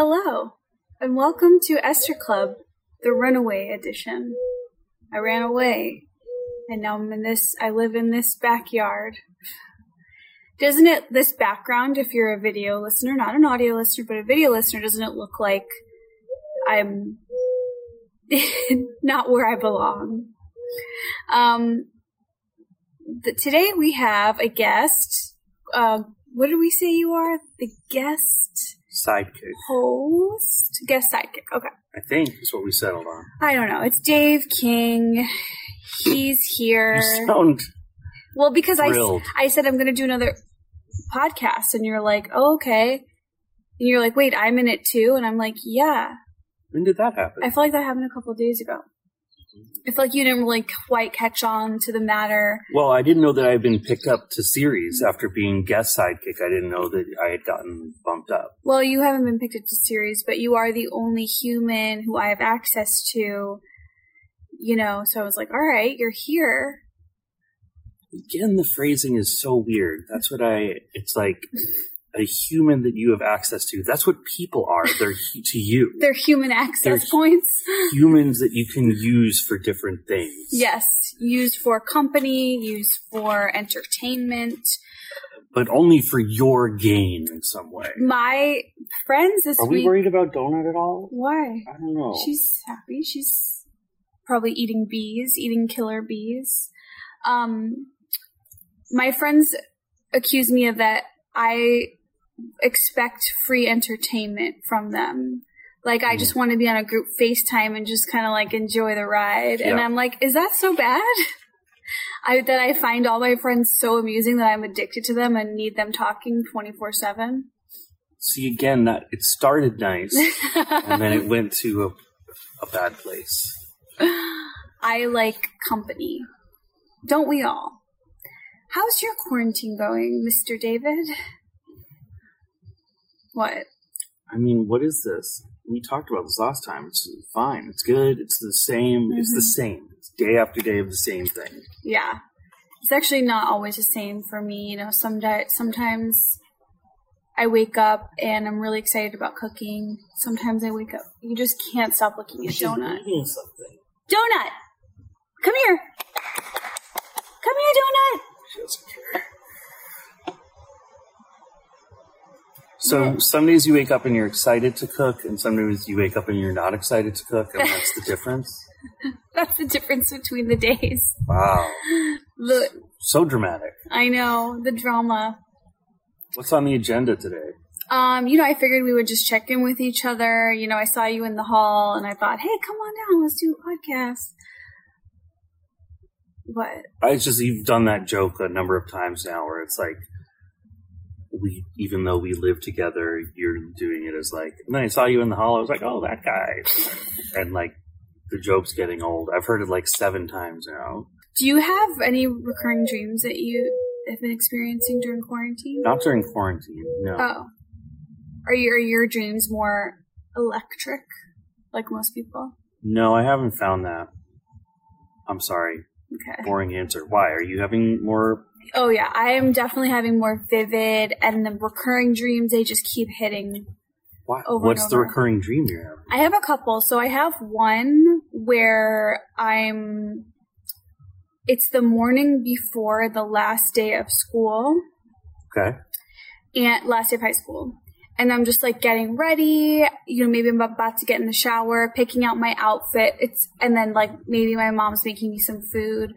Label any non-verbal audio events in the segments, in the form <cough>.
Hello, and welcome to Esther Club, the Runaway Edition. I ran away, and now I'm in this. I live in this backyard. Doesn't it? This background, if you're a video listener, not an audio listener, but a video listener, doesn't it look like I'm <laughs> not where I belong? Um, th- today we have a guest. Uh, what did we say you are? The guest Sidekick, host? Guest sidekick. Okay. I think is what we settled on. I don't know. It's Dave King. He's here. You sound well, because I, thrilled. I said I'm going to do another podcast, and you're like, oh, okay. And you're like, wait, I'm in it too, and I'm like, yeah. when did that happen? I feel like that happened a couple of days ago. I feel like you didn't really quite catch on to the matter. well, I didn't know that I had been picked up to series after being guest sidekick. I didn't know that I had gotten bumped up. Well, you haven't been picked up to series, but you are the only human who I have access to. You know, so I was like, all right, you're here. Again, the phrasing is so weird. That's what I. It's like a human that you have access to. That's what people are. They're <laughs> to you They're human access They're- points. <laughs> humans that you can use for different things. Yes, used for company, used for entertainment. but only for your gain in some way. My friends this Are we week. worried about Donut at all? Why? I don't know. She's happy. She's probably eating bees, eating killer bees. Um, my friends accuse me of that. I expect free entertainment from them. Like I just mm-hmm. want to be on a group FaceTime and just kind of like enjoy the ride. And I'm like, is that so bad? <laughs> I that I find all my friends so amusing that I'm addicted to them and need them talking 24/7. See again that it started nice <laughs> and then it went to a, a bad place. I like company. Don't we all? How's your quarantine going, Mr. David? What? I mean, what is this? We talked about this last time. It's fine. It's good. It's the same. It's the mm-hmm. same. It's day after day of the same thing. Yeah. It's actually not always the same for me. You know, some di- sometimes I wake up and I'm really excited about cooking. Sometimes I wake up, you just can't stop looking at Donut. eating something. Donut! Come here! Come here, Donut! She doesn't So some days you wake up and you're excited to cook, and some days you wake up and you're not excited to cook, and that's the difference. <laughs> That's the difference between the days. Wow, The, so dramatic. I know, the drama. What's on the agenda today? Um, you know, I figured we would just check in with each other. You know, I saw you in the hall and I thought, hey, come on down, let's do a podcast. What? I just you've done that joke a number of times now, where it's like we, even though we live together, you're doing it as like. And then I saw you in the hall. I was like, oh, that guy, and like the joke's getting old. I've heard it like seven times now. Do you have any recurring dreams that you have been experiencing during quarantine? Not during quarantine, no. Oh. Are, you, are your dreams more electric, like most people? No, I haven't found that. I'm sorry. Okay. Boring answer. Why? Are you having more? Oh yeah, I am definitely having more vivid, and the recurring dreams they just keep hitting Why? What's the recurring dream you have? I have a couple. So I have one where I'm. It's the morning before the last day of school Okay. and last day of high school. And I'm just like getting ready. You know, maybe I'm about to get in the shower, picking out my outfit. It's, and then like maybe my mom's making me some food.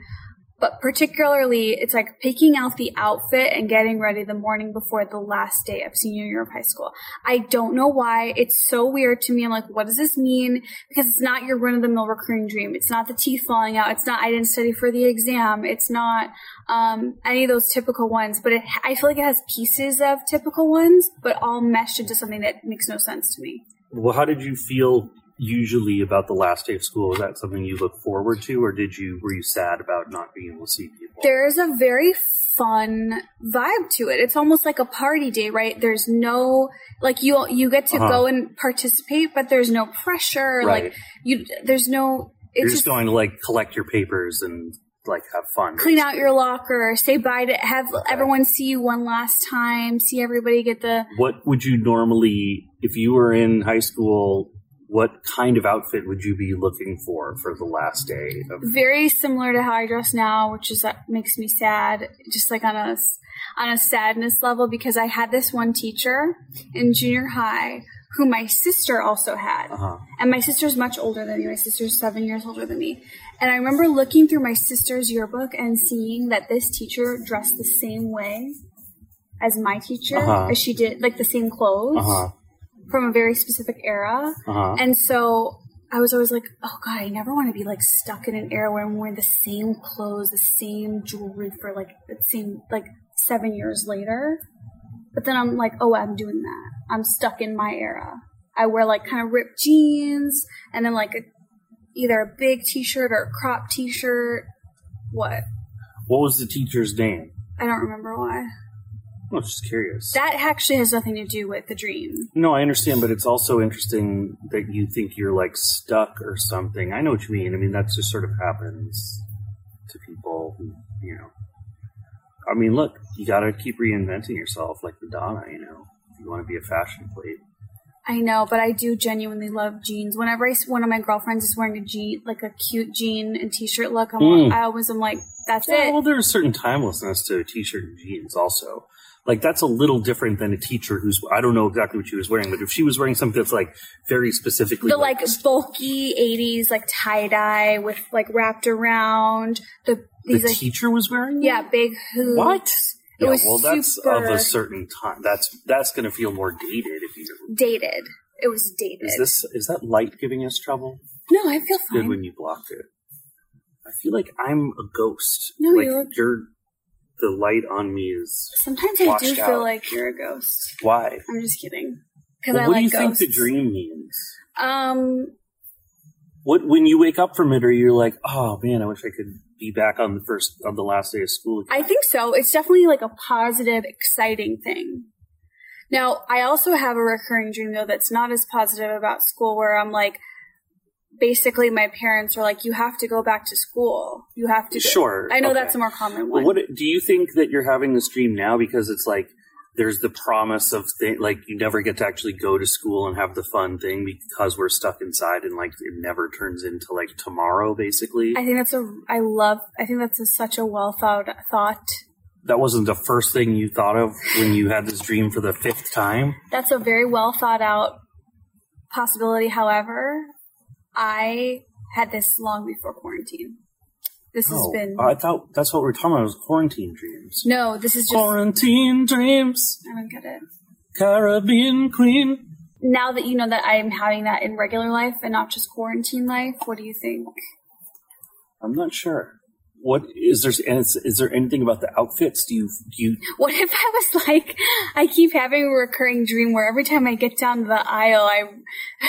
But particularly, it's like picking out the outfit and getting ready the morning before the last day of senior year of high school. I don't know why. It's so weird to me. I'm like, what does this mean? Because it's not your run of the mill recurring dream. It's not the teeth falling out. It's not I didn't study for the exam. It's not um, any of those typical ones. But it, I feel like it has pieces of typical ones, but all meshed into something that makes no sense to me. Well, how did you feel usually about the last day of school? Is that something you look forward to, or did you were you sad about not being able to see people? There's a very fun vibe to it. It's almost like a party day, right? There's no like you you get to Uh-huh. go and participate, but there's no pressure. Right. Like you, there's no. It's You're just going to like collect your papers and like have fun. Clean out your locker, say bye to have everyone see you one last time, see everybody get the What would you normally, if you were in high school, what kind of outfit would you be looking for for the last day of? very similar to how I dress now, which is that makes me sad, just like on a on a sadness level because I had this one teacher in junior high who my sister also had. Uh-huh. And my sister's much older than me. My sister's seven years older than me. And I remember looking through my sister's yearbook and seeing that this teacher dressed the same way as my teacher, Uh-huh. as she did, like the same clothes Uh huh. From a very specific era. Uh huh. And so I was always like, oh God, I never want to be like stuck in an era where I'm wearing the same clothes, the same jewelry for like the same, like seven years later. But then I'm like, oh, I'm doing that. I'm stuck in my era. I wear like kind of ripped jeans and then like a, either a big t-shirt or a crop t-shirt. What? What was the teacher's name? I don't remember why. I was just curious. That actually has nothing to do with the dream. no, I understand, but it's also interesting that you think you're like stuck or something. I know what you mean. I mean, that just sort of happens to people who, you know. I mean, look, you got to keep reinventing yourself like Madonna, you know. If you want to be a fashion plate. I know, but I do genuinely love jeans. Whenever I, one of my girlfriends is wearing a jean, like a cute jean and t-shirt look, I'm, Mm. I always am like, that's Yeah, it. well, there's a certain timelessness to a t-shirt and jeans also. Like that's a little different than a teacher who's I don't know exactly what she was wearing, but if she was wearing something that's like very specifically The like bulky '80s like tie dye with like wrapped around the the like teacher was wearing, yeah big hoops. What? It yeah, was well, that's super of a certain time. That's that's going to feel more dated if you. dated. It was dated. Is this is that light giving us trouble? no, I feel Good fine. when you blocked it. I feel like I'm a ghost. No, like you look- you're. The light on me is Sometimes I do washed feel out. like you're a ghost. why. I'm just kidding. Because Well, I what like do you ghosts. think the dream means? Um, What when you wake up from it, or you're like, oh man, I wish I could be back on the first on the last day of school. Again. I think so. It's definitely like a positive, exciting thing. Now, I also have a recurring dream though that's not as positive about school where I'm like, basically my parents are like, you have to go back to school. You have to. Go. Sure, I know okay. that's a more common one. what do you think that you're having this dream now because it's like there's the promise of like you never get to actually go to school and have the fun thing because we're stuck inside and like it never turns into like tomorrow basically. I think that's a, I love, I think that's a, such a well thought thought. that wasn't the first thing you thought of when you had this dream for the fifth time. That's a very well thought out possibility. However, I had this long before quarantine. This has Oh, been, I thought that's what we are talking about was quarantine dreams. no, this is just, Quarantine dreams, I don't get it. Caribbean queen. now that you know that I'm having that in regular life and not just quarantine life, what do you think? I'm not sure. What is there? and Is, is there anything about the outfits? Do you do you What if I was like, I keep having a recurring dream where every time I get down the aisle, I,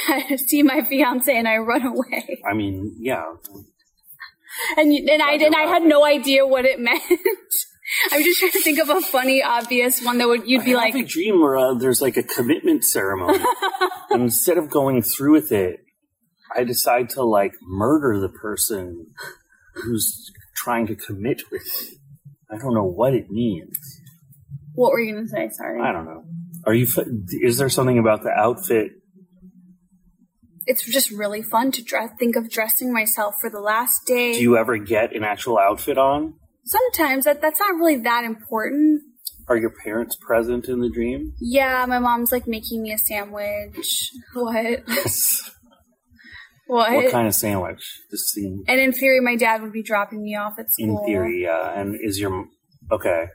<laughs> I see my fiance and I run away, I mean, yeah. and and I and I had no idea what it <laughs> meant. I'm just trying to think of a funny, obvious one that would you'd be I like, have a dream where uh, there's like a commitment ceremony, <laughs> and instead of going through with it, I decide to like murder the person who's trying to commit with me. I don't know what it means. what were you gonna say? Sorry, I don't know. Are you? Is there something about the outfit? it's just really fun to dress. Think of dressing myself for the last day. Do you ever get an actual outfit on? Sometimes that that's not really that important. Are your parents present in the dream? Yeah, my mom's like making me a sandwich. <laughs> What? <laughs> What? Kind of sandwich? Seems and in theory, my dad would be dropping me off at school. in theory, yeah. And is your okay?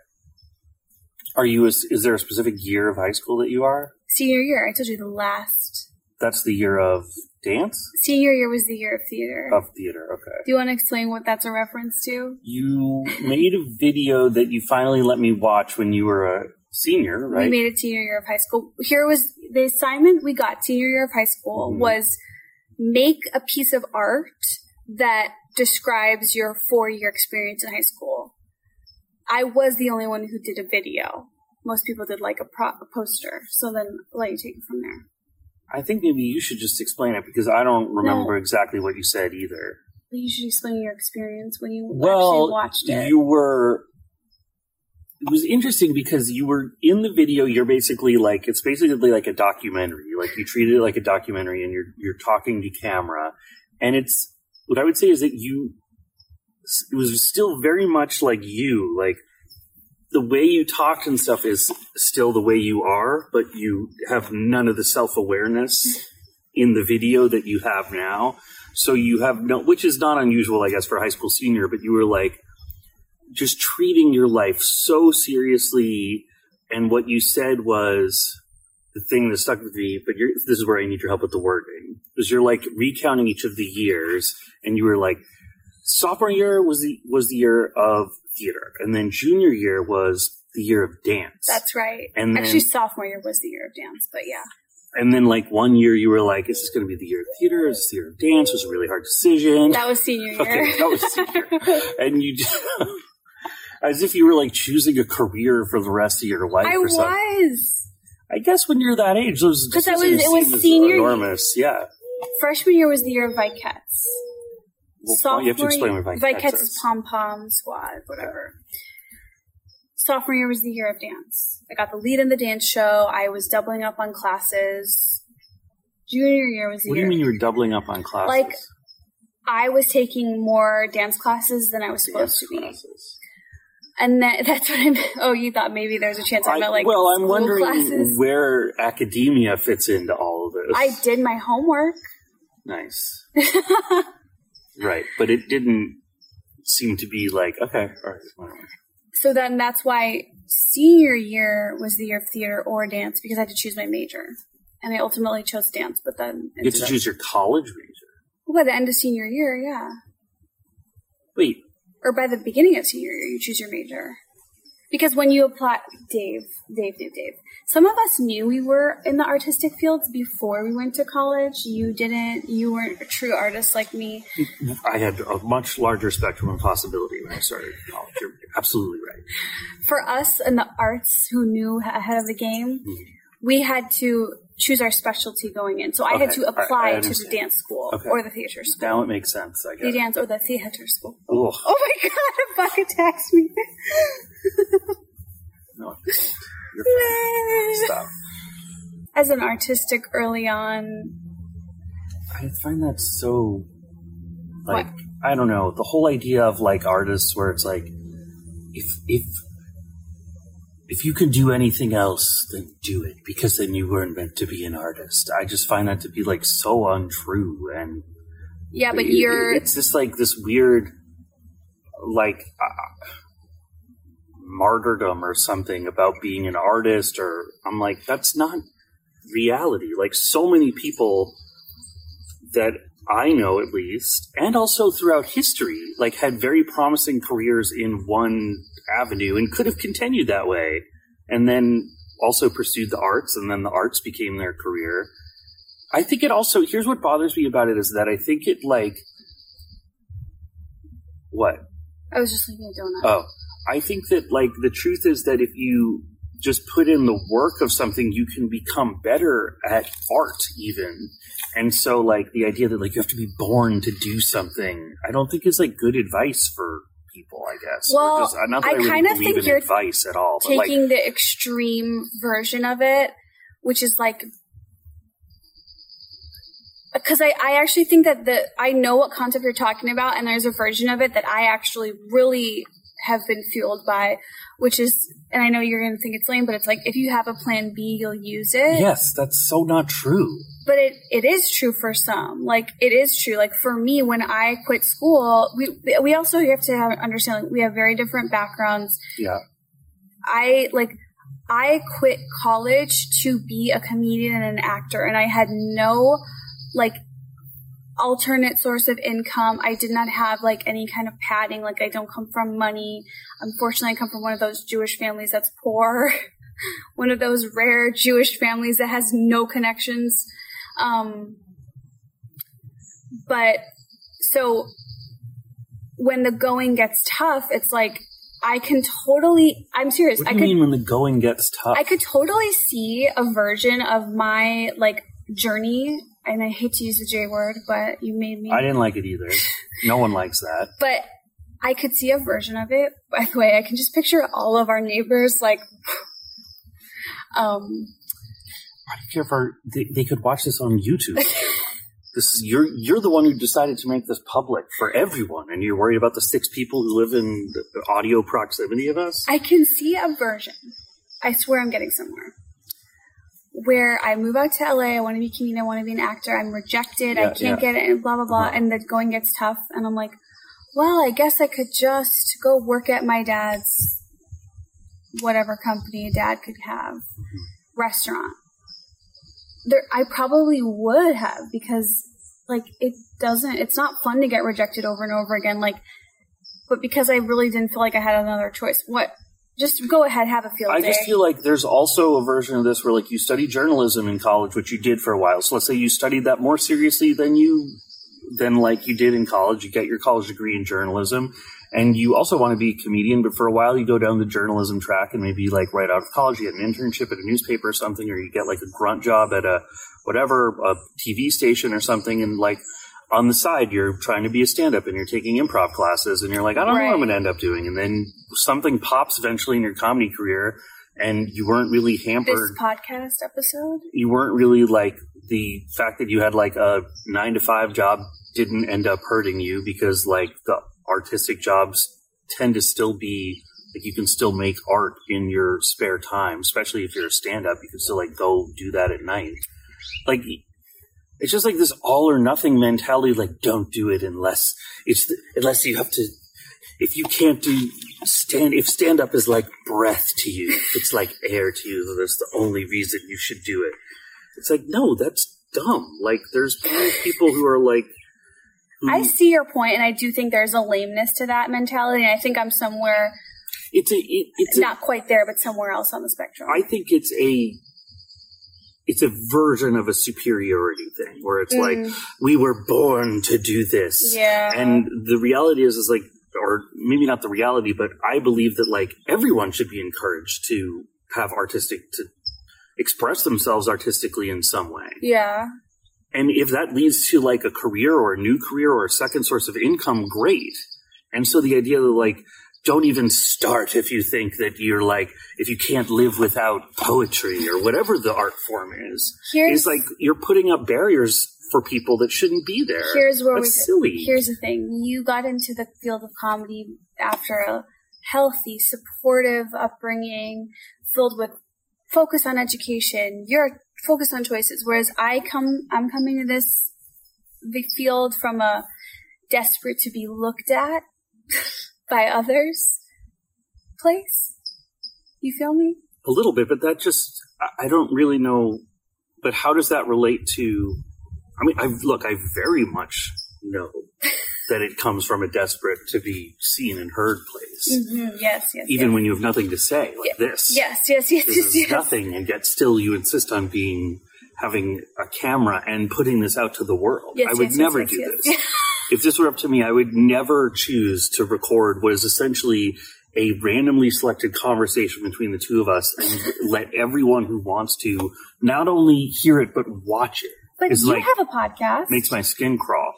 Are you? A, is there a specific year of high school that you are? Senior year, I told you the last. That's the year of dance Senior year was the year of theater. of theater. Okay. Do you want to explain what that's a reference to? You made a video that you finally let me watch when you were a senior, We made it senior year of high school. Here was the assignment we got senior year of high school Mhm. was make a piece of art that describes your four year experience in high school. I was the only one who did a video. Most people did like a, pro- a poster. So then I'll let you take it from there. I think maybe you should just explain it because I don't remember No. exactly what you said either. You should explain your experience when you well, actually watched it. you were. It was interesting because you were in the video. You're basically like it's basically like a documentary. Like you treated it like a documentary, and you're you're talking to camera, and it's what I would say is that you. It was still very much like you, like the way you talked and stuff is still the way you are, but you have none of the self awareness in the video that you have now. So you have no, which is not unusual, I guess, for a high school senior, but you were like just treating your life so seriously. And what you said was the thing that stuck with me, but this is where I need your help with the wording, because you're like recounting each of the years and you were like, sophomore year was the, was the year of theater. And then junior year was the year of dance. That's right. And then- Actually, sophomore year was the year of dance, but yeah. And then like one year you were like, is this going to be the year of theater? Is this the year of dance? It was a really hard decision. That was senior <laughs> year. Okay, that was senior. <laughs> and you just, <laughs> as if you were like choosing a career for the rest of your life I or something. was. I guess when you're that age, those 'Cause that decisions was- it was senior- enormous. Yeah. Freshman year was the year of Vikets. Well, you have to explain what Vikets Vikets is. pom pom squad, whatever. Sophomore year was the year of dance. I got the lead in the dance show. I was doubling up on classes. Junior year was the What do you mean you were doubling up on classes? Like, I was taking more dance classes than I was supposed Dance to be. classes. And that, <laughs> that's what I'm. Oh, you thought maybe there's a chance I I- meant like well, I'm wondering classes. where academia fits into all of this. I did my homework. Nice. <laughs> right. But it didn't seem to be like, okay, all right, whatever. So then that's why senior year was the year of theater or dance because I had to choose my major. And I ultimately chose dance, but then You get to choose your college major. Well, by the end of senior year, yeah. Wait, Or by the beginning of senior year, you choose your major. Because when you apply, Dave, Dave, Dave, Dave, some of us knew we were in the artistic fields before we went to college. You didn't, you weren't a true artist like me. I had a much larger spectrum of possibility when I started college. You're absolutely right. For us in the arts who knew ahead of the game, Mhm. we had to choose our specialty going in. So I had Okay, to I- I apply to the dance school Okay. or the theater school. Now it makes sense, I guess. The dance or the theater school. Ugh, Oh my god, <laughs> a bug attacked me. no. You're fine. Stop. As an artistic early on, I find that so like I don't know the whole idea of like artists where it's like if if if you can do anything else then do it because then you weren't meant to be an artist. I just find that to be like so untrue and yeah, but it- you're it's just like this weird like uh, martyrdom or something about being an artist or I'm like that's not reality like so many people that I know at least and also throughout history like had very promising careers in one avenue and could have continued that way and then also pursued the arts and then the arts became their career I think it also here's what bothers me about it is that I think it like what I was just leaving a donut. Oh, I think that like the truth is that if you just put in the work of something, you can become better at art even. And so like the idea that like you have to be born to do something, I don't think is like good advice for people, I guess. Well, just, uh, not that I I, really kind of think in you're advice at all, but like taking the extreme version of it, which is like because I, I actually think that the I know what concept you're talking about, and there's a version of it that I actually really have been fueled by, which is, and I know you're going to think it's lame, but it's like if you have a plan B, you'll use it. yes, that's so not true. But it, it is true for some. Like it is true. Like for me, when I quit school, we we also have to have, understand like, we have very different backgrounds. Yeah. I like I quit college to be a comedian and an actor and I had no like alternate source of income. I did not have like any kind of padding. Like I don't come from money. Unfortunately, I come from one of those Jewish families that's poor. <laughs> one of those rare Jewish families that has no connections. Um, but so when the going gets tough, it's like I can totally. I'm serious. What do I could. mean when the going gets tough? I could totally see a version of my like journey and I hate to use the J word, but you made me. I didn't like it either. No one likes that. <laughs> but I could see a version of it. By the way, I can just picture all of our neighbors like, <sighs> um, Why did you ever? They, they could watch this on YouTube. <laughs> this is you're you're the one who decided to make this public for everyone, and you're worried about the six people who live in the audio proximity of us. I can see a version. I swear I'm getting somewhere. Where I move out to LA, I want to be comedian, I want to be an actor, I'm rejected, I can't yeah. get it, and blah, blah, blah, Uh-huh. and the going gets tough, and I'm like, well, I guess I could just go work at my dad's whatever company dad could have restaurant. There, I probably would have because, like, it doesn't. It's not fun to get rejected over and over again. Like, but because I really didn't feel like I had another choice. What? Just go ahead, have a field I day. I just feel like there's also a version of this where like you study journalism in college, which you did for a while. So let's say you studied that more seriously than you than like you did in college. You get your college degree in journalism and you also want to be a comedian, but for a while you go down the journalism track and maybe like right out of college you get an internship at a newspaper or something, or you get like a grunt job at a whatever, a TV station or something and like on the side you're trying to be a stand up and you're taking improv classes and you're like, I don't know what I'm gonna end up doing and then something pops eventually in your comedy career and you weren't really hampered this podcast episode. You weren't really like the fact that you had like a nine to five job didn't end up hurting you because like the artistic jobs tend to still be like you can still make art in your spare time, especially if you're a stand up. You can still like go do that at night. Like it's just like this all or nothing mentality. Like don't do it unless it's the, unless you have to. If you can't do stand, if stand up is like breath to you, it's like air to you, that's the only reason you should do it. It's like no, that's dumb. Like there's people who are like. who- I see your point, and I do think there's a lameness to that mentality. And I think I'm somewhere it's a it, it's a, not quite there, but somewhere else on the spectrum. I think it's a it's a version of a superiority thing where it's like Mhm. we were born to do this. yeah, And the reality is is like or maybe not the reality, but I believe that like everyone should be encouraged to have artistic to express themselves artistically in some way. yeah, And if that leads to like a career or a new career or a second source of income, great. And so the idea that like, don't even start if you think that you're like, if you can't live without poetry or whatever the art form is, here's is like you're putting up barriers for people that shouldn't be there. here's where That's we silly. Here's the thing: you got into the field of comedy after a healthy, supportive upbringing, filled with focus on education. You're focused on choices, whereas I come, I'm coming to this the field from a desperate to be looked at <laughs> by others place. You feel me? a little bit, but that just, I- don't really know, but how does that relate to, I mean, I look, I very much know <laughs> that it comes from a desperate to be seen and heard place. Mm-hmm. Yes, yes. even yes. when you have nothing to say, like this. Yes, yes, yes, yes, yes. nothing, and yet still you insist on being having a camera and putting this out to the world. Yes, I would yes, yes, never yes, do yes. this. <laughs> if this were up to me, I would never choose to record what is essentially a randomly selected conversation between the two of us and <laughs> let everyone who wants to not only hear it but watch it. But It's you like- have a podcast. Makes my skin crawl.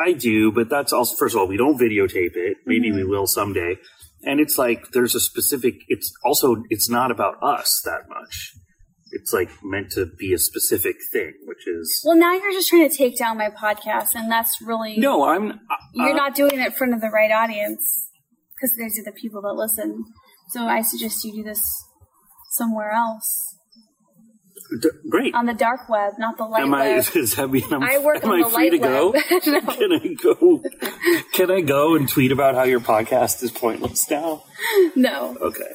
I do, but that's also first of all, we don't videotape it. Maybe Mm-hmm. we will someday. And it's like there's a specific it's also it's not about us that much. It's like meant to be a specific thing, which is Well, now you're just trying to take down my podcast, and that's really No, I'm uh, You're not doing it in front of the right audience because these are the people that listen. So I suggest you do this somewhere else d- great. on the dark web, not the light Am I web. <laughs> does that mean I'm, I work am on I the free light to go? web. <laughs> <laughs> no. Can I go can I go and tweet about how your podcast is pointless now? no, Okay.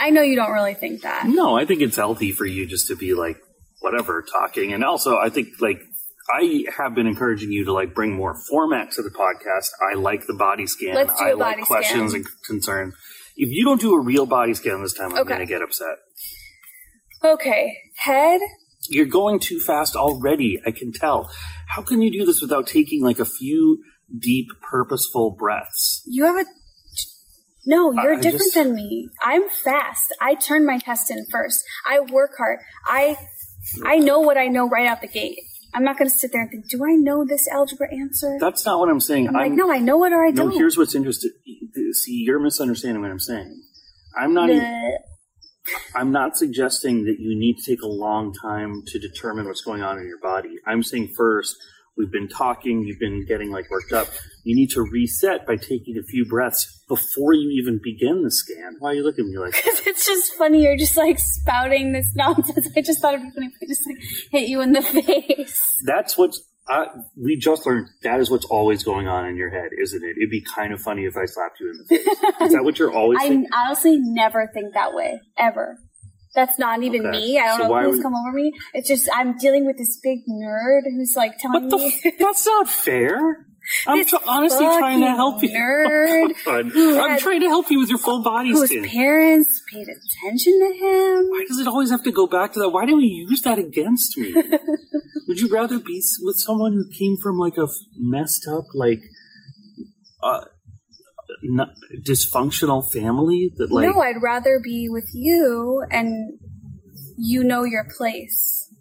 I know you don't really think that. No, I think it's healthy for you just to be like whatever talking, and also I think like I have been encouraging you to like bring more format to the podcast. I like the body scan. Let's do I a like questions scan. and concerns. If you don't do a real body scan this time, I'm Okay. going to get upset. Okay, head. You're going too fast already. I can tell. How can you do this without taking like a few deep, purposeful breaths? You have a. No, you're I different just- than me. I'm fast. I turn my test in first. I work hard. I I know what I know right out the gate. I'm not going to sit there and think, do I know this algebra answer? That's not what I'm saying. I'm, like, no, I know it or I no, don't. here's what's interesting. See, you're misunderstanding what I'm saying. I'm not. even- I'm not suggesting that you need to take a long time to determine what's going on in your body. I'm saying first, we've been talking, you've been getting like worked up. You need to reset by taking a few breaths before you even begin the scan. Why are you looking at me like that? <laughs> it's just funny. You're just like spouting this nonsense. I just thought it'd be funny if I just like hit you in the <laughs> face. That's what Uh, we just learned that is what's always going on in your head, isn't it? It'd be kind of funny if I slapped you in the face. is that what you're always <laughs> I thinking? honestly never think that way ever. That's not even Okay. me. I don't So know who's would- come over me. It's just I'm dealing with this big nerd who's like telling What the? me F- that's not fair. <laughs> I'm tr- honestly trying to help you. nerd <laughs> who I'm trying to help you with your full body whose scan. parents paid attention to him. Why does it always have to go back to that? Why do we use that against me? <laughs> Would you rather be with someone who came from like a messed up, like, uh, n- dysfunctional family that like? no, I'd rather be with you and you know your place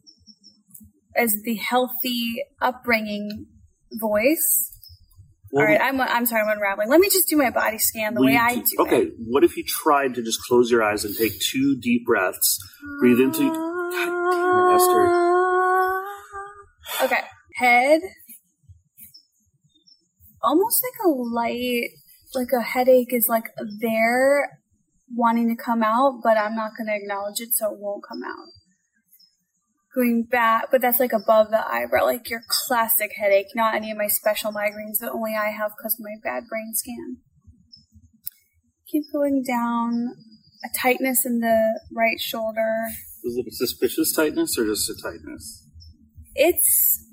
as the healthy upbringing voice. Well, All right, I'm I'm sorry, I'm unraveling. Let me just do my body scan the way you I do okay, it. what if you tried to just close your eyes and take two deep breaths, breathe into? God damn it, Esther. Okay, head. Almost like a light, like a headache is like there wanting to come out, but I'm not going to acknowledge it, so it won't come out. Going back, but that's like above the eyebrow, like your classic headache, not any of my special migraines that only I have because of my bad brain scan. Keep going down, a tightness in the right shoulder. Is it a suspicious tightness or just a tightness? it's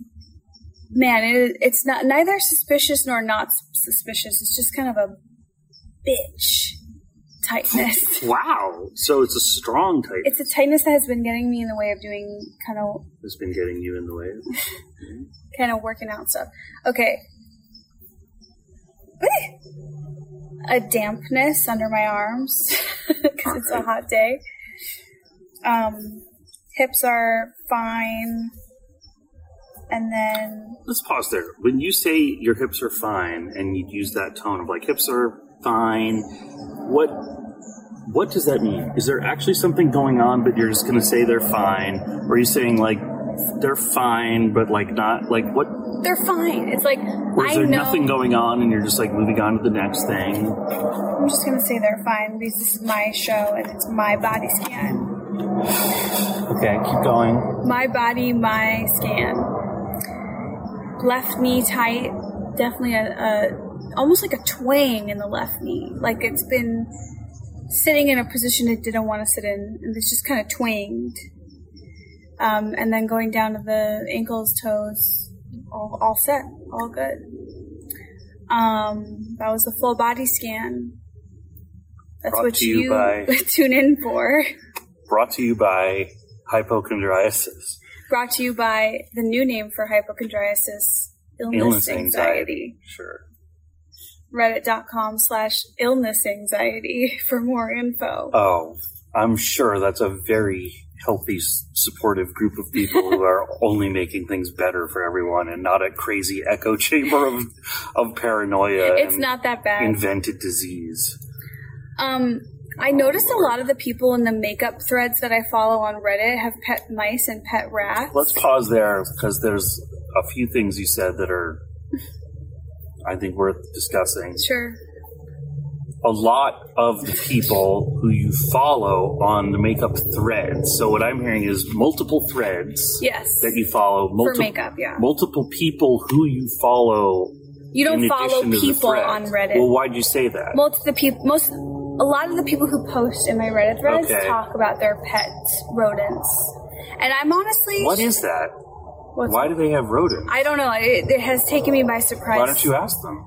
man it, it's not neither suspicious nor not suspicious. It's just kind of a bitch tightness. <laughs> Wow! So it's a strong tightness. it's a tightness that has been getting me in the way of doing kind of It's been getting you in the way. Of <laughs> kind of working out stuff. Okay. A dampness under my arms <laughs> because it's a hot day. Um hips are fine and then Let's pause there. When you say your hips are fine and you use that tone of like hips are fine, what what does that mean? Is there actually something going on but you're just going to say they're fine or are you saying like they're fine but like not like what they're fine it's like or is i there know nothing going on and you're just like moving on to the next thing? I'm just gonna say they're fine because this is my show and it's my body scan. Okay, keep going. My body, my scan. Left knee tight, definitely a, a almost like a twang in the left knee. Like it's been sitting in a position it didn't want to sit in, and it's just kind of twanged. Um, and then going down to the ankles, toes, all, all set, all good. Um, that was the full body scan. That's Brought what to you you by- <laughs> tune in for. Brought to you by hypochondriasis. Brought to you by the new name for hypochondriasis, illness, Illness anxiety. anxiety. Sure. Reddit.com slash illness anxiety <laughs> for more info. Oh, I'm sure that's a very healthy, supportive group of people who are <laughs> only making things better for everyone and not a crazy echo chamber of, of paranoia it's not that bad. invented disease. Um, I noticed a lot of the people in the makeup threads that I follow on Reddit have pet mice and pet rats. Let's pause there because there's a few things you said that are, I think, worth discussing. Sure. a lot of the people who you follow on the makeup threads. So what I'm hearing is multiple threads Yes. that you follow, for multiple makeup, yeah. multiple people who you follow. You don't follow addition to the people on Reddit. Well, why'd you say that? most of the people, most, a lot of the people who post in my Reddit threads Okay. talk about their pet rodents. And I'm honestly. what is that? Why do they have rodents? I don't know. It, it has taken me by surprise. Why don't you ask them?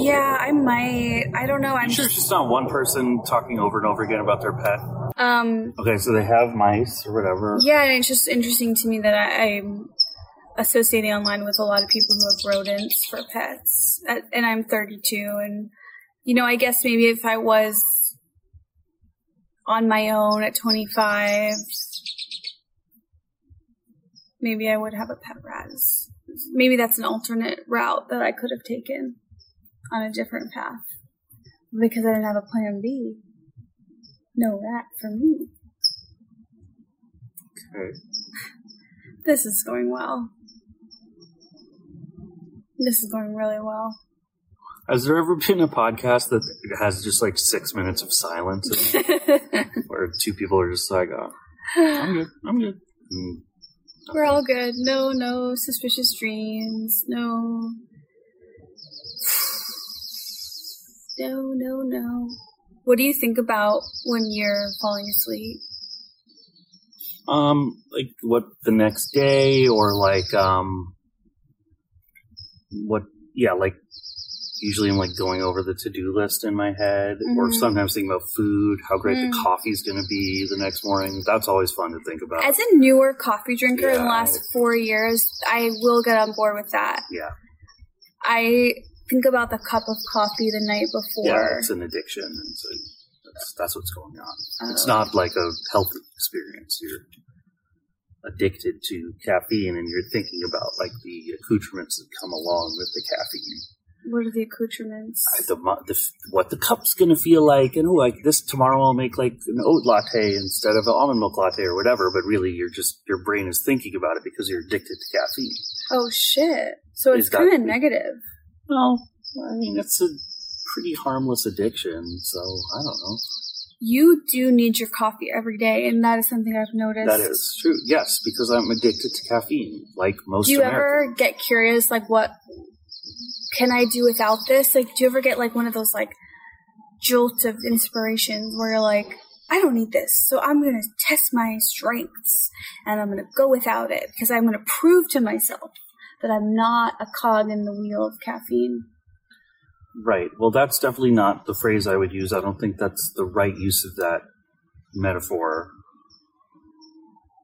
Yeah, I might. I don't know. I'm You sure it's just not one person talking over and over again about their pet? um. Okay, so they have mice or whatever. Yeah, and it's just interesting to me that I, I'm associating online with a lot of people who have rodents for pets, and I'm 32, and you know, I guess maybe if I was on my own at 25, maybe I would have a pet rat. Maybe that's an alternate route that I could have taken on a different path because I didn't have a plan B. No rat for me. Okay. This is going well. This is going really well. Has there ever been a podcast that has just like six minutes of silence, in it, <laughs> where two people are just like, "Oh, I'm good, I'm good." Mm, We're all good. No, no suspicious dreams. No. No, no, no. What do you think about when you're falling asleep? Um, like what the next day, or like um, what? Yeah, like usually I'm like going over the to do list in my head, or Mhm. sometimes thinking about food, how great Mm. the coffee's going to be the next morning. That's always fun to think about. As a newer coffee drinker in the last four years, I will get on board with that. Yeah. I think about the cup of coffee the night before. yeah, it's an addiction, and so that's that's what's going on. It's Oh. not like a healthy experience. You're addicted to caffeine, and you're thinking about like the accoutrements that come along with the caffeine. What are the accoutrements? the, the what the cup's gonna feel like, and oh, like this tomorrow I'll make like an oat latte instead of an almond milk latte or whatever. But really, you're just your brain is thinking about it because you're addicted to caffeine. Oh shit! So it's that- kind of negative. Well, I mean, it's a pretty harmless addiction, so I don't know. You do need your coffee every day, and that is something I've noticed. That is true. Yes, because I'm addicted to caffeine, like most Do you Americans. ever get curious, like, what can I do without this? Like, do you ever get like one of those like jolts of inspirations where you're like, I don't need this, so I'm gonna test my strengths and I'm gonna go without it because I'm gonna prove to myself that I'm not a cog in the wheel of caffeine. Right. Well, that's definitely not the phrase I would use. I don't think that's the right use of that metaphor.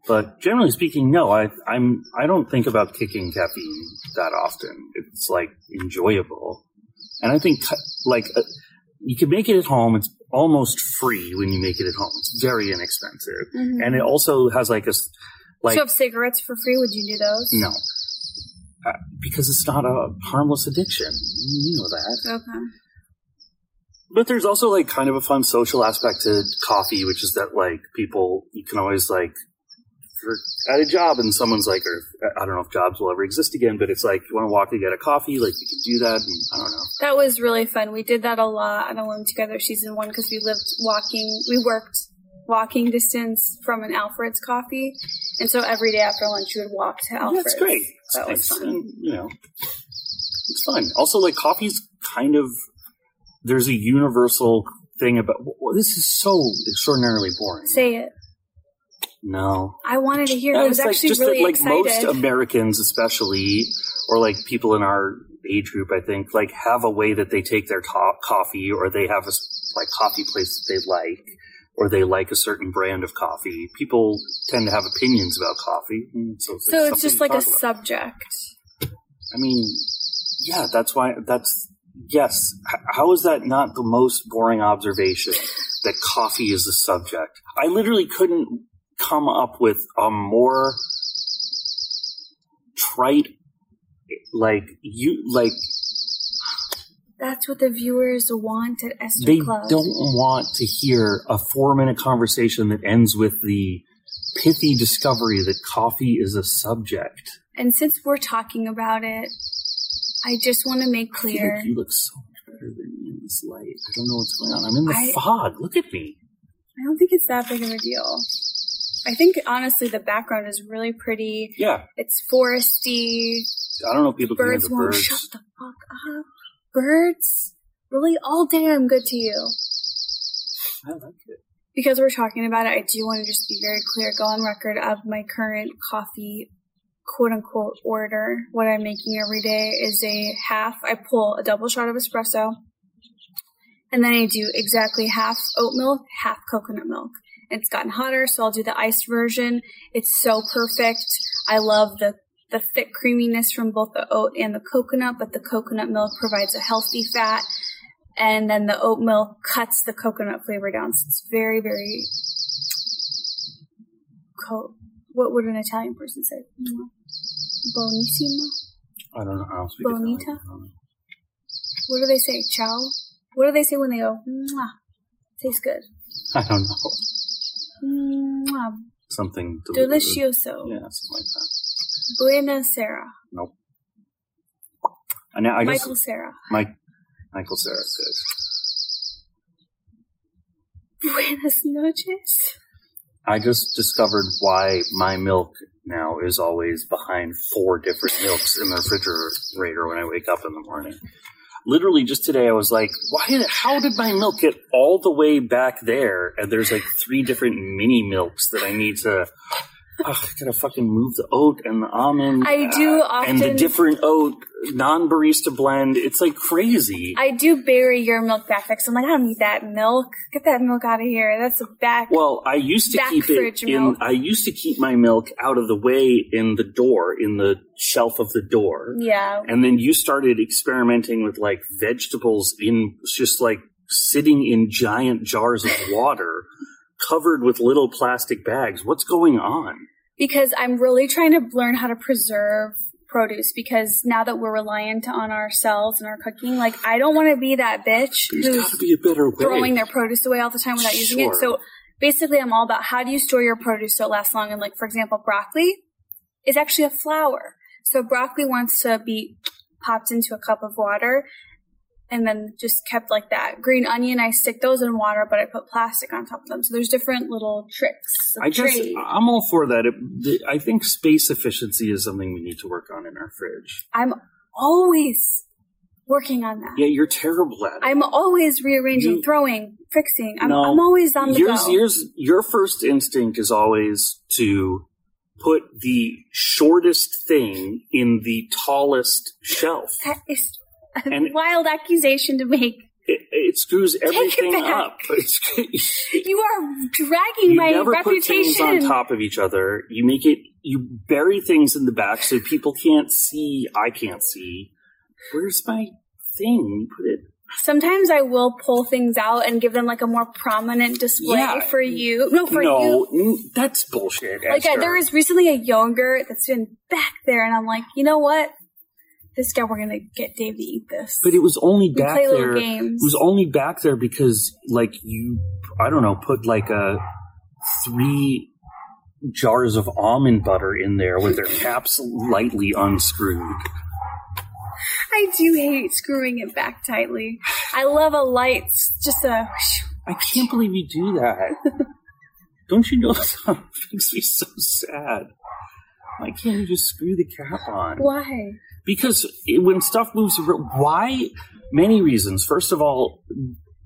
But generally speaking, no. I I'm I don't think about kicking caffeine that often. It's like enjoyable, and I think like uh, you can make it at home. It's almost free when you make it at home. It's very inexpensive, and it also has like a, like so if cigarettes for free, would you do those? no. Uh, because it's not a harmless addiction. You know that. Okay. But there's also like kind of a fun social aspect to coffee, which is that like people you can always like you're at a job and someone's like, or I don't know if jobs will ever exist again, but it's like you want to walk and get a coffee, like you can do that, and I don't know. That was really fun. We did that a lot on Alone Together season one because we lived walking, we worked walking distance from an Alfred's coffee. And so every day after lunch, we would walk to Alfred's. That's great. It's That was nice. fun. And, you know, it's fun. Also, like coffee's kind of there's a universal thing about well, this is so extraordinarily boring. Say it. No, I wanted to hear. I Yeah, was it's actually just really that, like excited. most Americans, especially, or like people in our age group, I think, like have a way that they take their coffee, or they have a like coffee place that they like, or they like a certain brand of coffee. People tend to have opinions about coffee, mm, so it's, so it's just like a about. subject. I mean, yeah, that's why. That's yes. How is that not the most boring observation that coffee is the subject? I literally couldn't come up with a more trite, like you, like That's what the viewers want at Esther they Club. don't want to hear a four-minute conversation that ends with the pithy discovery that coffee is a subject. And since we're talking about it, I just want to make clear. you look so much better than me in this light. I don't know what's going on. I'm in the I- fog. Look at me. I don't think it's that big of a deal. I think honestly, the background is really pretty. Yeah, It's foresty. I don't know if people can hear Birds the won't birds. shut the fuck up. Birds? Really? All day I'm good to you. I like it. Because we're talking about it, I do want to just be very clear, go on record of my current coffee quote unquote order. What I'm making every day is a half, I pull a double shot of espresso, and then I do exactly half oat milk, half coconut milk. It's gotten hotter, so I'll do the iced version. It's so perfect. I love the the thick creaminess from both the oat and the coconut, but the coconut milk provides a healthy fat, and then the oat milk cuts the coconut flavor down. So it's very, very co- What would an Italian person say? Bonissima. I don't know. I don't speak Bonita? Italian. I don't know. What do they say? Ciao. What do they say when they go? Mwah. Tastes good. <laughs> I don't know. Mwah. Something deli- Delicioso. Yeah, something like that. Buena Sera. Nope. And I guess Michael Cera. Mike, Michael Cera's good. <laughs> Buenas noches. I just discovered why my milk now is always behind four different milks in the refrigerator when I wake up in the morning. Literally, just today, I was like, "Why? Did, how did my milk get all the way back there?" And there's like three different mini milks that I need to. Ugh, I gotta fucking move the oat and the almond. I do uh, and the different oat non-barista blend. It's like crazy. I do bury your milk back there 'cause I'm like, I don't need that milk. Get that milk out of here. That's a back. Well, I used to keep it in. milk. I used to keep my milk out of the way in the door, in the shelf of the door, yeah. and then you started experimenting with like vegetables in just like sitting in giant jars of <laughs> water, covered with little plastic bags. What's going on? Because I'm really trying to learn how to preserve produce because now that we're reliant on ourselves and our cooking, like I don't want to be that bitch There's who's got to be a better way. throwing their produce away all the time without using it. So basically, I'm all about how do you store your produce so it lasts long. And like, for example, broccoli is actually a flower. So broccoli wants to be popped into a cup of water and then just kept like that. Green onion, I stick those in water, but I put plastic on top of them. So there's different little tricks. I just, trade. I'm all for that. It, I think space efficiency is something we need to work on in our fridge. I'm always working on that. Yeah, you're terrible at it. I'm always rearranging, You- throwing, fixing. I'm, No. I'm always on the yours, go. yours, your first instinct is always to put the shortest thing in the tallest shelf. that is And- wild accusation to make. It, it screws it everything back. up. <laughs> <laughs> You are dragging you my never put things reputation. on top of each other. You make it. You bury things in the back so people can't see. I can't see. Where's my thing? You put it. Sometimes I will pull things out and give them like a more prominent display Yeah. for you. No, for no, you. that's bullshit. Like uh, Esther. there was recently a yogurt that's been back there, and I'm like, you know what? This guy, we're gonna get Dave to eat this. But it was only we back there. games. It was only back there because, like, you, I don't know, put like a three jars of almond butter in there with their caps lightly unscrewed. I do hate screwing it back tightly. I love a light, just a. I can't believe you do that. <laughs> don't you know that makes me so sad? Why can't you just screw the cap on? Why? Because when stuff moves around, why? Many reasons. First of all,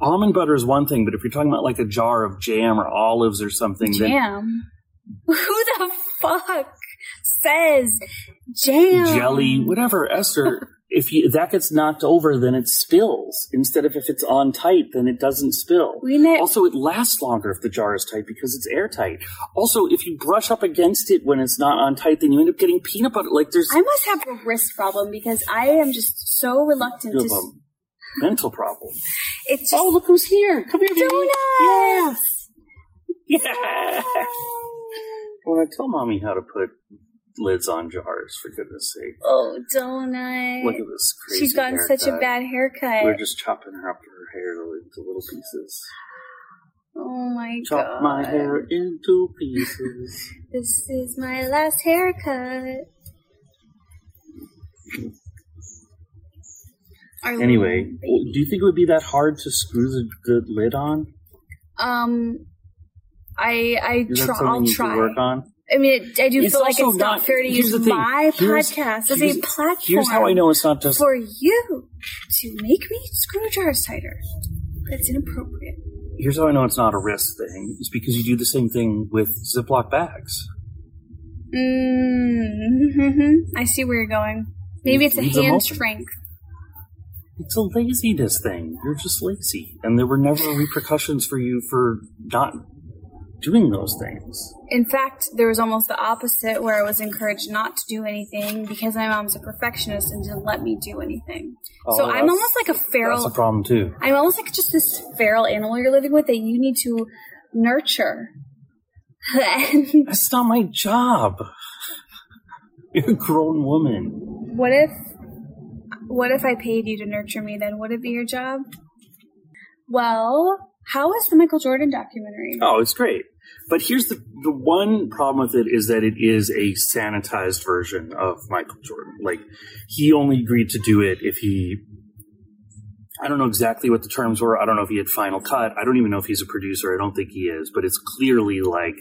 almond butter is one thing, but if you're talking about like a jar of jam or olives or something, then Jam. <laughs> Who the fuck says jam? jelly, whatever, Esther. <laughs> if you, that gets knocked over, then it spills. Instead of if it's on tight, then it doesn't spill. Also, it lasts longer if the jar is tight because it's airtight. Also, if you brush up against it when it's not on tight, then you end up getting peanut butter. Like there's I must have a wrist problem because I am just so reluctant you to. a mental problem. It's just Oh, look who's here! Come here, baby. donuts. Yeah. <laughs> Well, I tell mommy how to put lids on jars. For goodness sake, Oh, donut. look at this crazy. She's gotten such a bad haircut. We're just chopping her up her hair into little pieces. oh my Chop god. Chop my hair into pieces. <laughs> This is my last haircut. Anyway, do you think it would be that hard to screw the, the lid on? um, I I try. I'll try. work on? I mean, it, I do It's feel like it's not, not- fair to use my Here's- podcast as a platform. Here's how I know it's not just for you to make me screw jars tighter. That's inappropriate. Here's how I know it's not a risk thing. It's because you do the same thing with Ziploc bags. Mm-hmm. <laughs> I see where you're going. Maybe it's a hand strength. It's a laziness thing. You're just lazy. And there were never repercussions for you for not doing those things. In fact, there was almost the opposite where I was encouraged not to do anything because my mom's a perfectionist and didn't let me do anything. Oh, so Oh, I'm almost like a feral. That's a problem too. I'm almost like just this feral animal you're living with that you need to nurture. <laughs> That's not my job. You're a grown woman. what if what if I paid you to nurture me then? Would it be your job? Well, how is the Michael Jordan documentary? Oh, it's great. But here's the the one problem with it is that it is a sanitized version of Michael Jordan. Like he only agreed to do it if he I don't know exactly what the terms were. I don't know if he had final cut. I don't even know if he's a producer. I don't think he is, but it's clearly like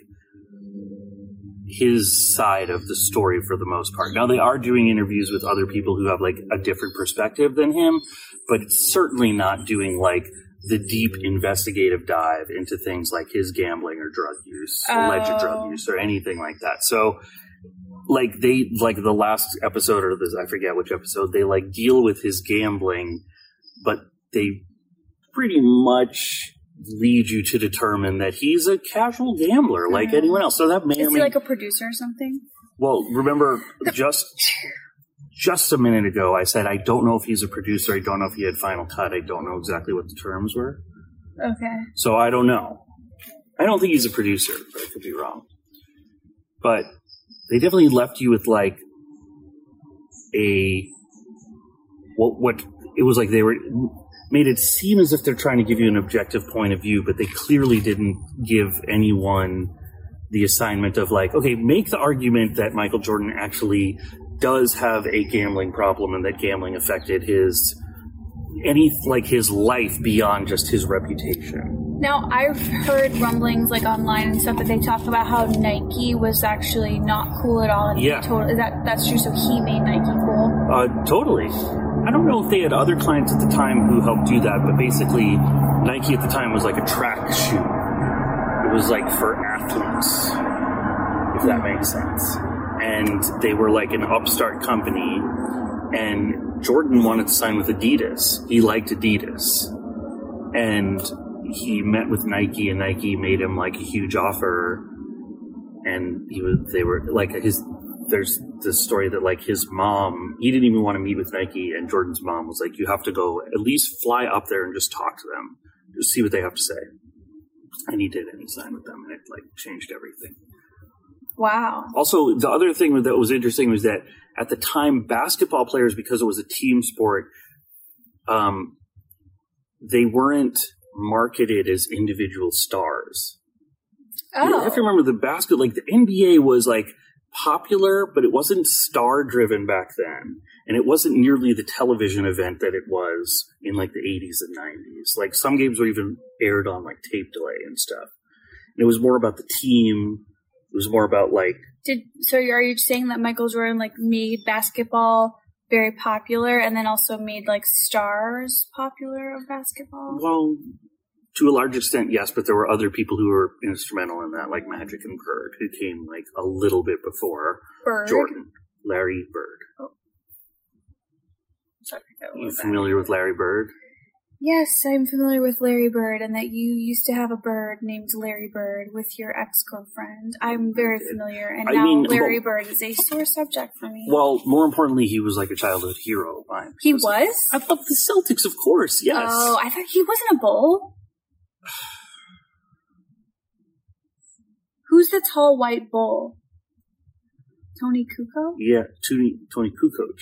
his side of the story for the most part. Now they are doing interviews with other people who have like a different perspective than him, but it's certainly not doing like the deep investigative dive into things like his gambling or drug use, alleged Oh. drug use, or anything like that. So, like they like the last episode or this, I forget which episode, they like deal with his gambling, but they pretty much lead you to determine that he's a casual gambler like Mhm. anyone else. So that may Is may like a producer or something? well, remember <laughs> just just a minute ago, I said I don't know if he's a producer. I don't know if he had final cut. I don't know exactly what the terms were. Okay. So I don't know. I don't think he's a producer, but I could be wrong. But they definitely left you with like a what what it was like they were made it seem as if they're trying to give you an objective point of view, but they clearly didn't give anyone the assignment of like, okay, make the argument that Michael Jordan actually does have a gambling problem and that gambling affected his any like his life beyond just his reputation. Now I've heard rumblings like online and stuff that they talk about how Nike was actually not cool at all. Yeah. totally, is that that's true? So he made Nike cool. Uh, totally. I don't know if they had other clients at the time who helped do that, but basically, Nike at the time was like a track shoe. It was like for athletes, if that makes sense. And they were like an upstart company, and Jordan wanted to sign with Adidas. He liked Adidas. And he met with Nike, and Nike made him like a huge offer. And he was, they were like his there's this story that like his mom he didn't even want to meet with nike and jordan's mom was like you have to go at least fly up there and just talk to them just see what they have to say and he did and he signed with them and it like changed everything Wow. also the other thing that was interesting was that at the time basketball players because it was a team sport um, they weren't marketed as individual stars Oh. you have to remember the basket, like the NBA was like popular, but it wasn't star driven back then. And it wasn't nearly the television event that it was in like the 80s and 90s. Like some games were even aired on like tape delay and stuff. And it was more about the team. It was more about like, Did so? Are you saying that Michael Jordan like made basketball very popular, and then also made like stars popular of basketball? well, to a large extent, yes, but there were other people who were instrumental in that, like Magic and Bird, who came like a little bit before Bird. Jordan. Larry Bird. Oh. Sorry, I You familiar with Larry Bird? Yes, I'm familiar with Larry Bird, and that you used to have a bird named Larry Bird with your ex girlfriend. I'm very familiar, and I now mean, Larry well- Bird is a sore subject for me. Well, more importantly, he was like a childhood hero of mine. he Because was. I love the Celtics, of course. Yes. Oh, I thought he wasn't a bull. <sighs> Who's the tall white bull? Toni Kukoc? yeah, Toni Toni Kukoc.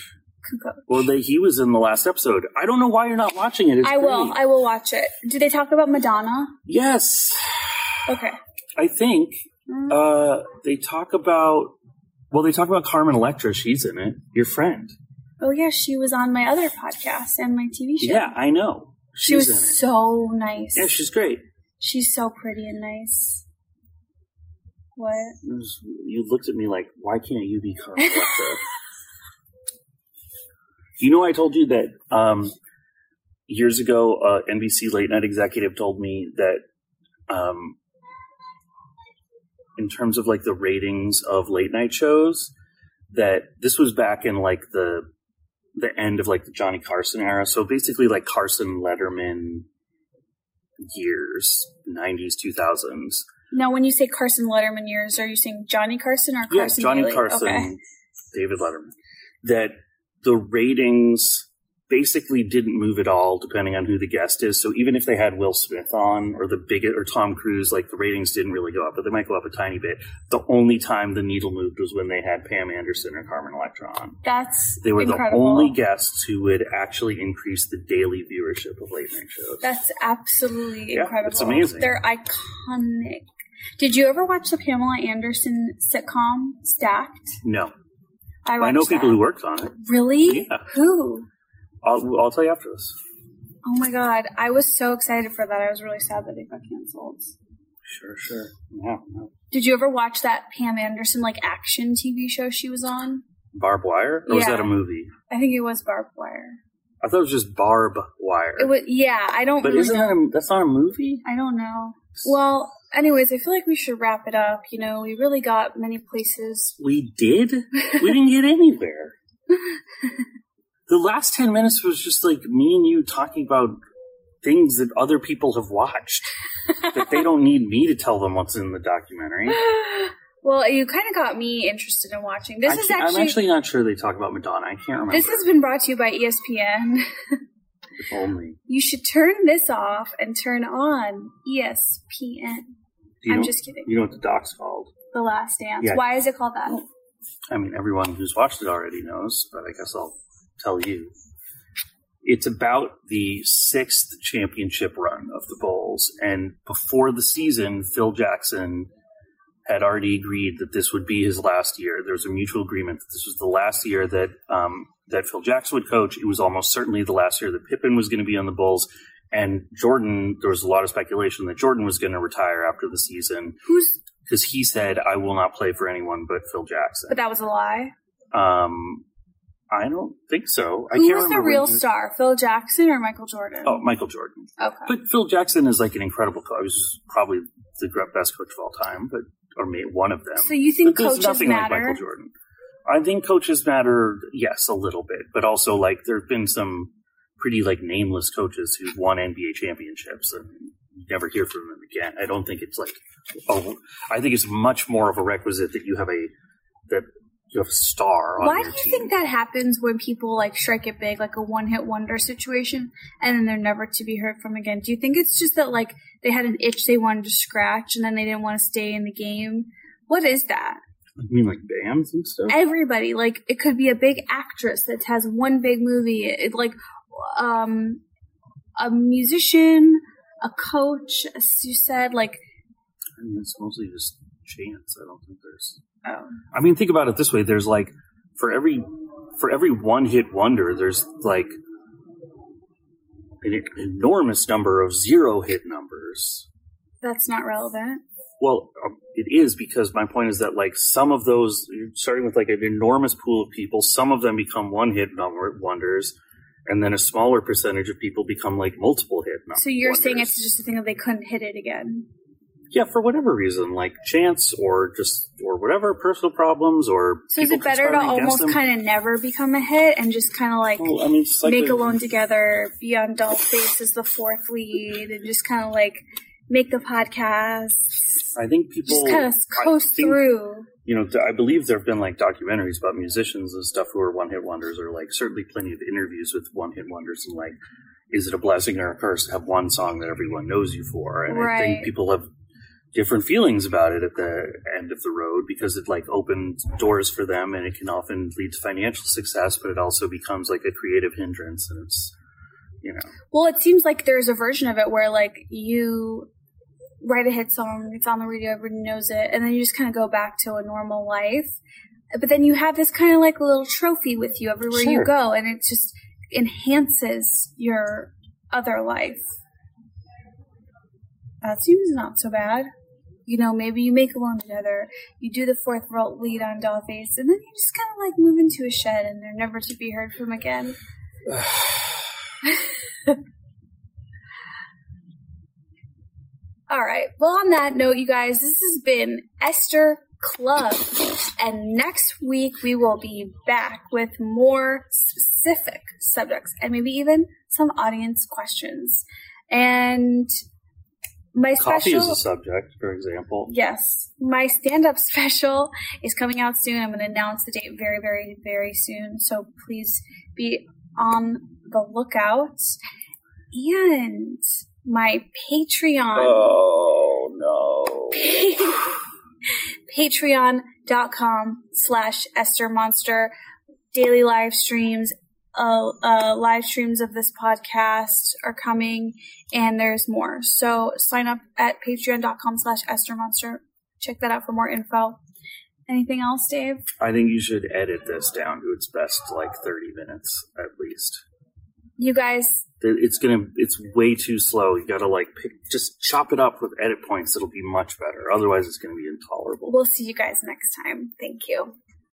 <laughs> Well, they, he was in the last episode. I don't know why you're not watching it. It's I will. great. I will watch it. Do they talk about Madonna? yes, Okay. I think uh, they talk about. Well, they talk about Carmen Electra. She's in it. Your friend. Oh yeah, she was on my other podcast and my TV show. Yeah, I know. she was in it. so nice. Yeah, she's great. She's so pretty and nice. What? You looked at me like, why can't you be Carmen <laughs> Electra? You know, I told you that um, years ago, uh, NBC late night executive told me that um, in terms of like the ratings of late night shows, that this was back in like the the end of like the Johnny Carson era. So basically, like Carson Letterman years, nineties, two thousands. Now, when you say Carson Letterman years, are you saying Johnny Carson or Carson? Johnny Daly? Carson, Okay. David Letterman. That the ratings basically didn't move at all depending on who the guest is. So even if they had Will Smith on or the big or Tom Cruise, like the ratings didn't really go up, but they might go up a tiny bit. The only time the needle moved was when they had Pam Anderson or Carmen Electra on. That's They were incredible. the only guests who would actually increase the daily viewership of late night shows. That's absolutely Yeah, incredible. it's amazing. They're iconic. Did you ever watch the Pamela Anderson sitcom Stacked? no, I, I know watched people who worked on it. Really? Yeah. Who? I'll, I'll tell you after this. Oh my god, I was so excited for that. I was really sad that it got canceled. Sure, sure. Yeah, no. Did you ever watch that Pam Anderson like action TV show she was on? Barbed wire, or was that a movie? I think it was Barbed Wire. I thought it was just barb wire. It was yeah. I don't but really isn't know. that a, that's not a movie? I don't know. Well, anyways, I feel like we should wrap it up. You know, we really got many places. We did. <laughs> We didn't get anywhere. the last ten minutes was just like me and you talking about things that other people have watched <laughs> that they don't need me to tell them what's in the documentary. <laughs> well, you kind of got me interested in watching. This I is actually, I'm actually not sure they talk about Madonna. I can't remember. this has been brought to you by ESPN. if only. you should turn this off and turn on ESPN. You I'm know, just kidding. You know what the doc's called? The Last Dance. Yeah. Why is it called that? I mean, everyone who's watched it already knows, but I guess I'll tell you. It's about the sixth championship run of the Bulls, and before the season, Phil Jackson had already agreed that this would be his last year. There was a mutual agreement that this was the last year that um, that Phil Jackson would coach. It was almost certainly the last year that Pippen was going to be on the Bulls, and Jordan. There was a lot of speculation that Jordan was going to retire after the season Who's? because he said, "I will not play for anyone but Phil Jackson." But that was a lie. Um, I don't think so. I Who can't was the real star? Phil Jackson or Michael Jordan? Oh, Michael Jordan. okay. But Phil Jackson is like an incredible coach. He's probably the best coach of all time, but or maybe one of them. So you think But coaches nothing like matter? Michael Jordan. I think coaches matter, yes, a little bit, but also like there have been some pretty like nameless coaches who've won NBA championships and you never hear from them again. I don't think it's like oh, I think it's much more of a requisite that you have a that you have a star on Why do you team. think that happens when people like strike it big, like a one hit wonder situation, and then they're never to be heard from again? Do you think it's just that like they had an itch they wanted to scratch and then they didn't want to stay in the game? What is that? I mean like bands and stuff? Everybody, like it could be a big actress that has one big movie, it, like um a musician, a coach, as you said, like I mean, it's mostly just chance. I don't think there's. oh, I mean, think about it this way: there's like for every for every one hit wonder, there's like an enormous number of zero hit numbers. that's not relevant. Well, um, it is because my point is that like some of those, starting with like an enormous pool of people, some of them become one hit number wonders, and then a smaller percentage of people become like multiple hit. So you're saying it's just a thing that they couldn't hit it again. yeah, for whatever reason, like chance or just or whatever personal problems or. So is it better to almost kind of never become a hit and just kind of like Well, I mean, like make a- Alone Together, be on Dollface as the fourth lead, and just kind of like make the podcast, I think people just kind of I coast think, through. You know, I believe there have been like documentaries about musicians and stuff who are one hit wonders, or like certainly plenty of interviews with one hit wonders, and like, is it a blessing or a curse to have one song that everyone knows you for? And I think people have different feelings about it at the end of the road because it like opens doors for them, and it can often lead to financial success, but it also becomes like a creative hindrance, and it's you know, Well, it seems like there's a version of it where like you write a hit song, it's on the radio, everybody knows it, and then you just kind of go back to a normal life. But then you have this kind of like little trophy with you everywhere you go, and it just enhances your other life. That seems not so bad. You know, maybe you make Alone Together, you do the fourth vault lead on Dollface, and then you just kind of like move into a shed and they're never to be heard from again. <sighs> <laughs> All right. Well, on that note, you guys, this has been Esther Club. And next week we will be back with more specific subjects and maybe even some audience questions. And my coffee special is a subject, for example. Yes. My stand up <laughs> special is coming out soon. I'm going to announce the date very, very, very soon. So please be on the lookout. And my Patreon. Oh no. <laughs> Patreon.com slash Esther Monster. Daily live streams, uh, uh, live streams of this podcast are coming, and there's more. So sign up at patreon.com slash Esther Monster. Check that out for more info. Anything else, Dave? I think you should edit this down to its best, like thirty minutes at least. You guys, It's gonna. It's way too slow. You gotta like pick, just chop it up with edit points. It'll be much better. Otherwise, it's gonna be intolerable. we'll see you guys next time. Thank you.